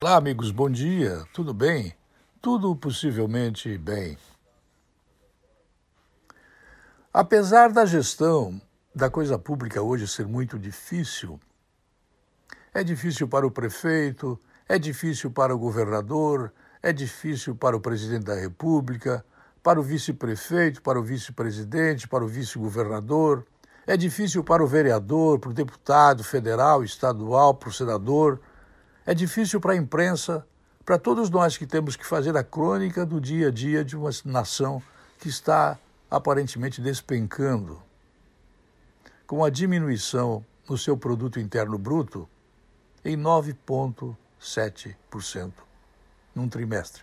Olá, amigos, bom dia. Tudo bem? Tudo possivelmente bem. Apesar da gestão da coisa pública hoje ser muito difícil, é difícil para o prefeito, é difícil para o governador, é difícil para o presidente da República, para o vice-prefeito, para o vice-presidente, para o vice-governador, é difícil para o vereador, para o deputado federal, estadual, para o senador é difícil para a imprensa, para todos nós que temos que fazer a crônica do dia a dia de uma nação que está aparentemente despencando, com a diminuição no seu produto interno bruto em 9,7% num trimestre.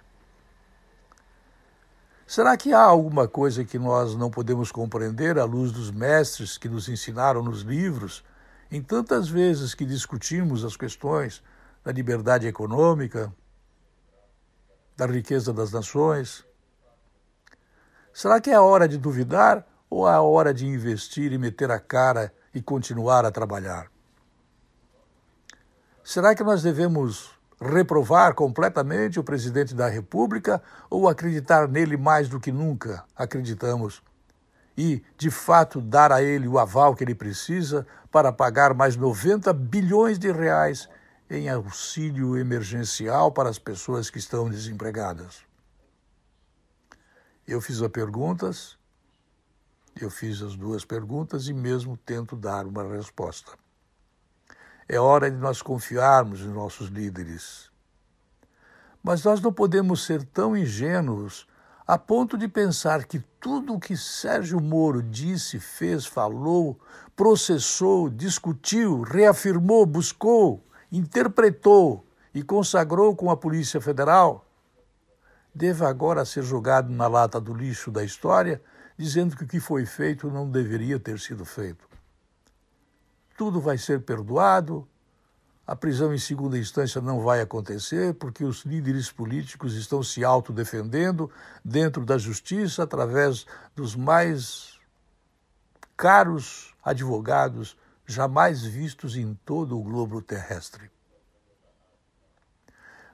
Será que há alguma coisa que nós não podemos compreender à luz dos mestres que nos ensinaram nos livros, em tantas vezes que discutimos as questões da liberdade econômica, da riqueza das nações? Será que é a hora de duvidar ou é a hora de investir e meter a cara e continuar a trabalhar? Será que nós devemos reprovar completamente o presidente da República ou acreditar nele mais do que nunca acreditamos? E, de fato, dar a ele o aval que ele precisa para pagar mais 90 bilhões de reais em auxílio emergencial para as pessoas que estão desempregadas. Eu fiz as perguntas, eu fiz as duas perguntas e mesmo tento dar uma resposta. É hora de nós confiarmos em nossos líderes. Mas nós não podemos ser tão ingênuos a ponto de pensar que tudo o que Sérgio Moro disse, fez, falou, processou, discutiu, reafirmou, buscou, interpretou e consagrou com a Polícia Federal, deva agora ser jogado na lata do lixo da história, dizendo que o que foi feito não deveria ter sido feito. Tudo vai ser perdoado, a prisão em segunda instância não vai acontecer, porque os líderes políticos estão se autodefendendo dentro da justiça através dos mais caros advogados jamais vistos em todo o globo terrestre.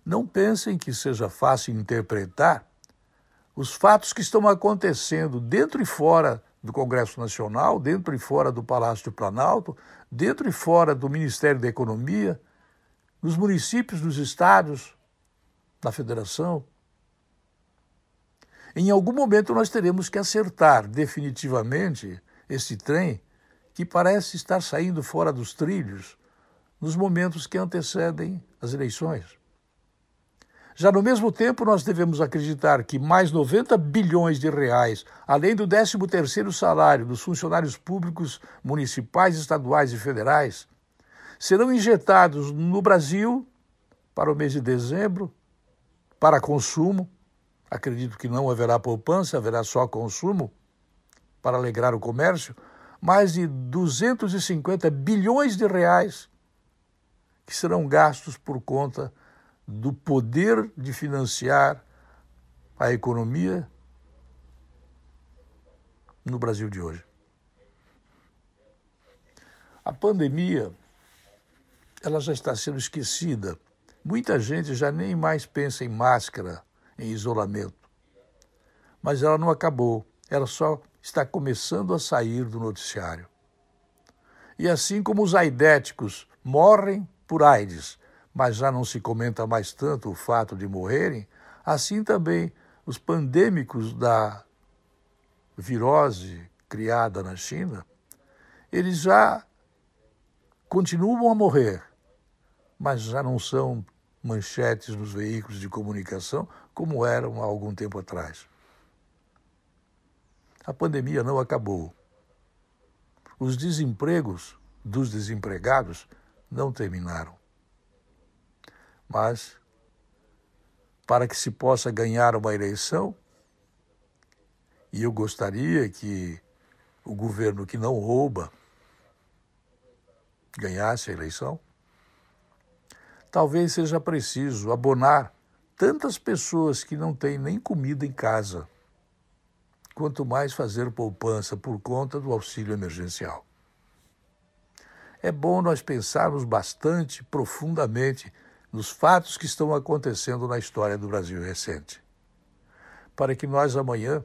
Não pensem que seja fácil interpretar os fatos que estão acontecendo dentro e fora do Congresso Nacional, dentro e fora do Palácio do Planalto, dentro e fora do Ministério da Economia, nos municípios, nos estados, na federação. Em algum momento nós teremos que acertar definitivamente esse trem que parece estar saindo fora dos trilhos nos momentos que antecedem as eleições. Já no mesmo tempo, nós devemos acreditar que mais 90 bilhões de reais, além do 13º salário dos funcionários públicos municipais, estaduais e federais, serão injetados no Brasil para o mês de dezembro, para consumo. Acredito que não haverá poupança, haverá só consumo para alegrar o comércio, mais de 250 bilhões de reais que serão gastos por conta do poder de financiar a economia no Brasil de hoje. A pandemia ela já está sendo esquecida. Muita gente já nem mais pensa em máscara, em isolamento. Mas ela não acabou. Ela só está começando a sair do noticiário. E assim como os aidéticos morrem por AIDS, mas já não se comenta mais tanto o fato de morrerem, assim também os pandêmicos da virose criada na China, eles já continuam a morrer, mas já não são manchetes nos veículos de comunicação como eram há algum tempo atrás. A pandemia não acabou. Os desempregos dos desempregados não terminaram. Mas, para que se possa ganhar uma eleição, e eu gostaria que o governo que não rouba ganhasse a eleição, talvez seja preciso abonar tantas pessoas que não têm nem comida em casa quanto mais fazer poupança por conta do auxílio emergencial. É bom nós pensarmos bastante, profundamente, nos fatos que estão acontecendo na história do Brasil recente. Para que nós amanhã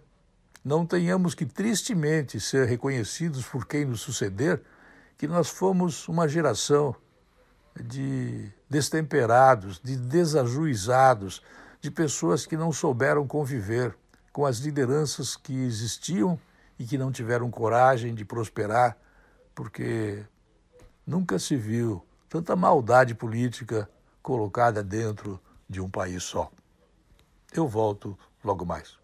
não tenhamos que tristemente ser reconhecidos por quem nos suceder que nós fomos uma geração de destemperados, de desajuizados, de pessoas que não souberam conviver com as lideranças que existiam e que não tiveram coragem de prosperar, porque nunca se viu tanta maldade política colocada dentro de um país só. Eu volto logo mais.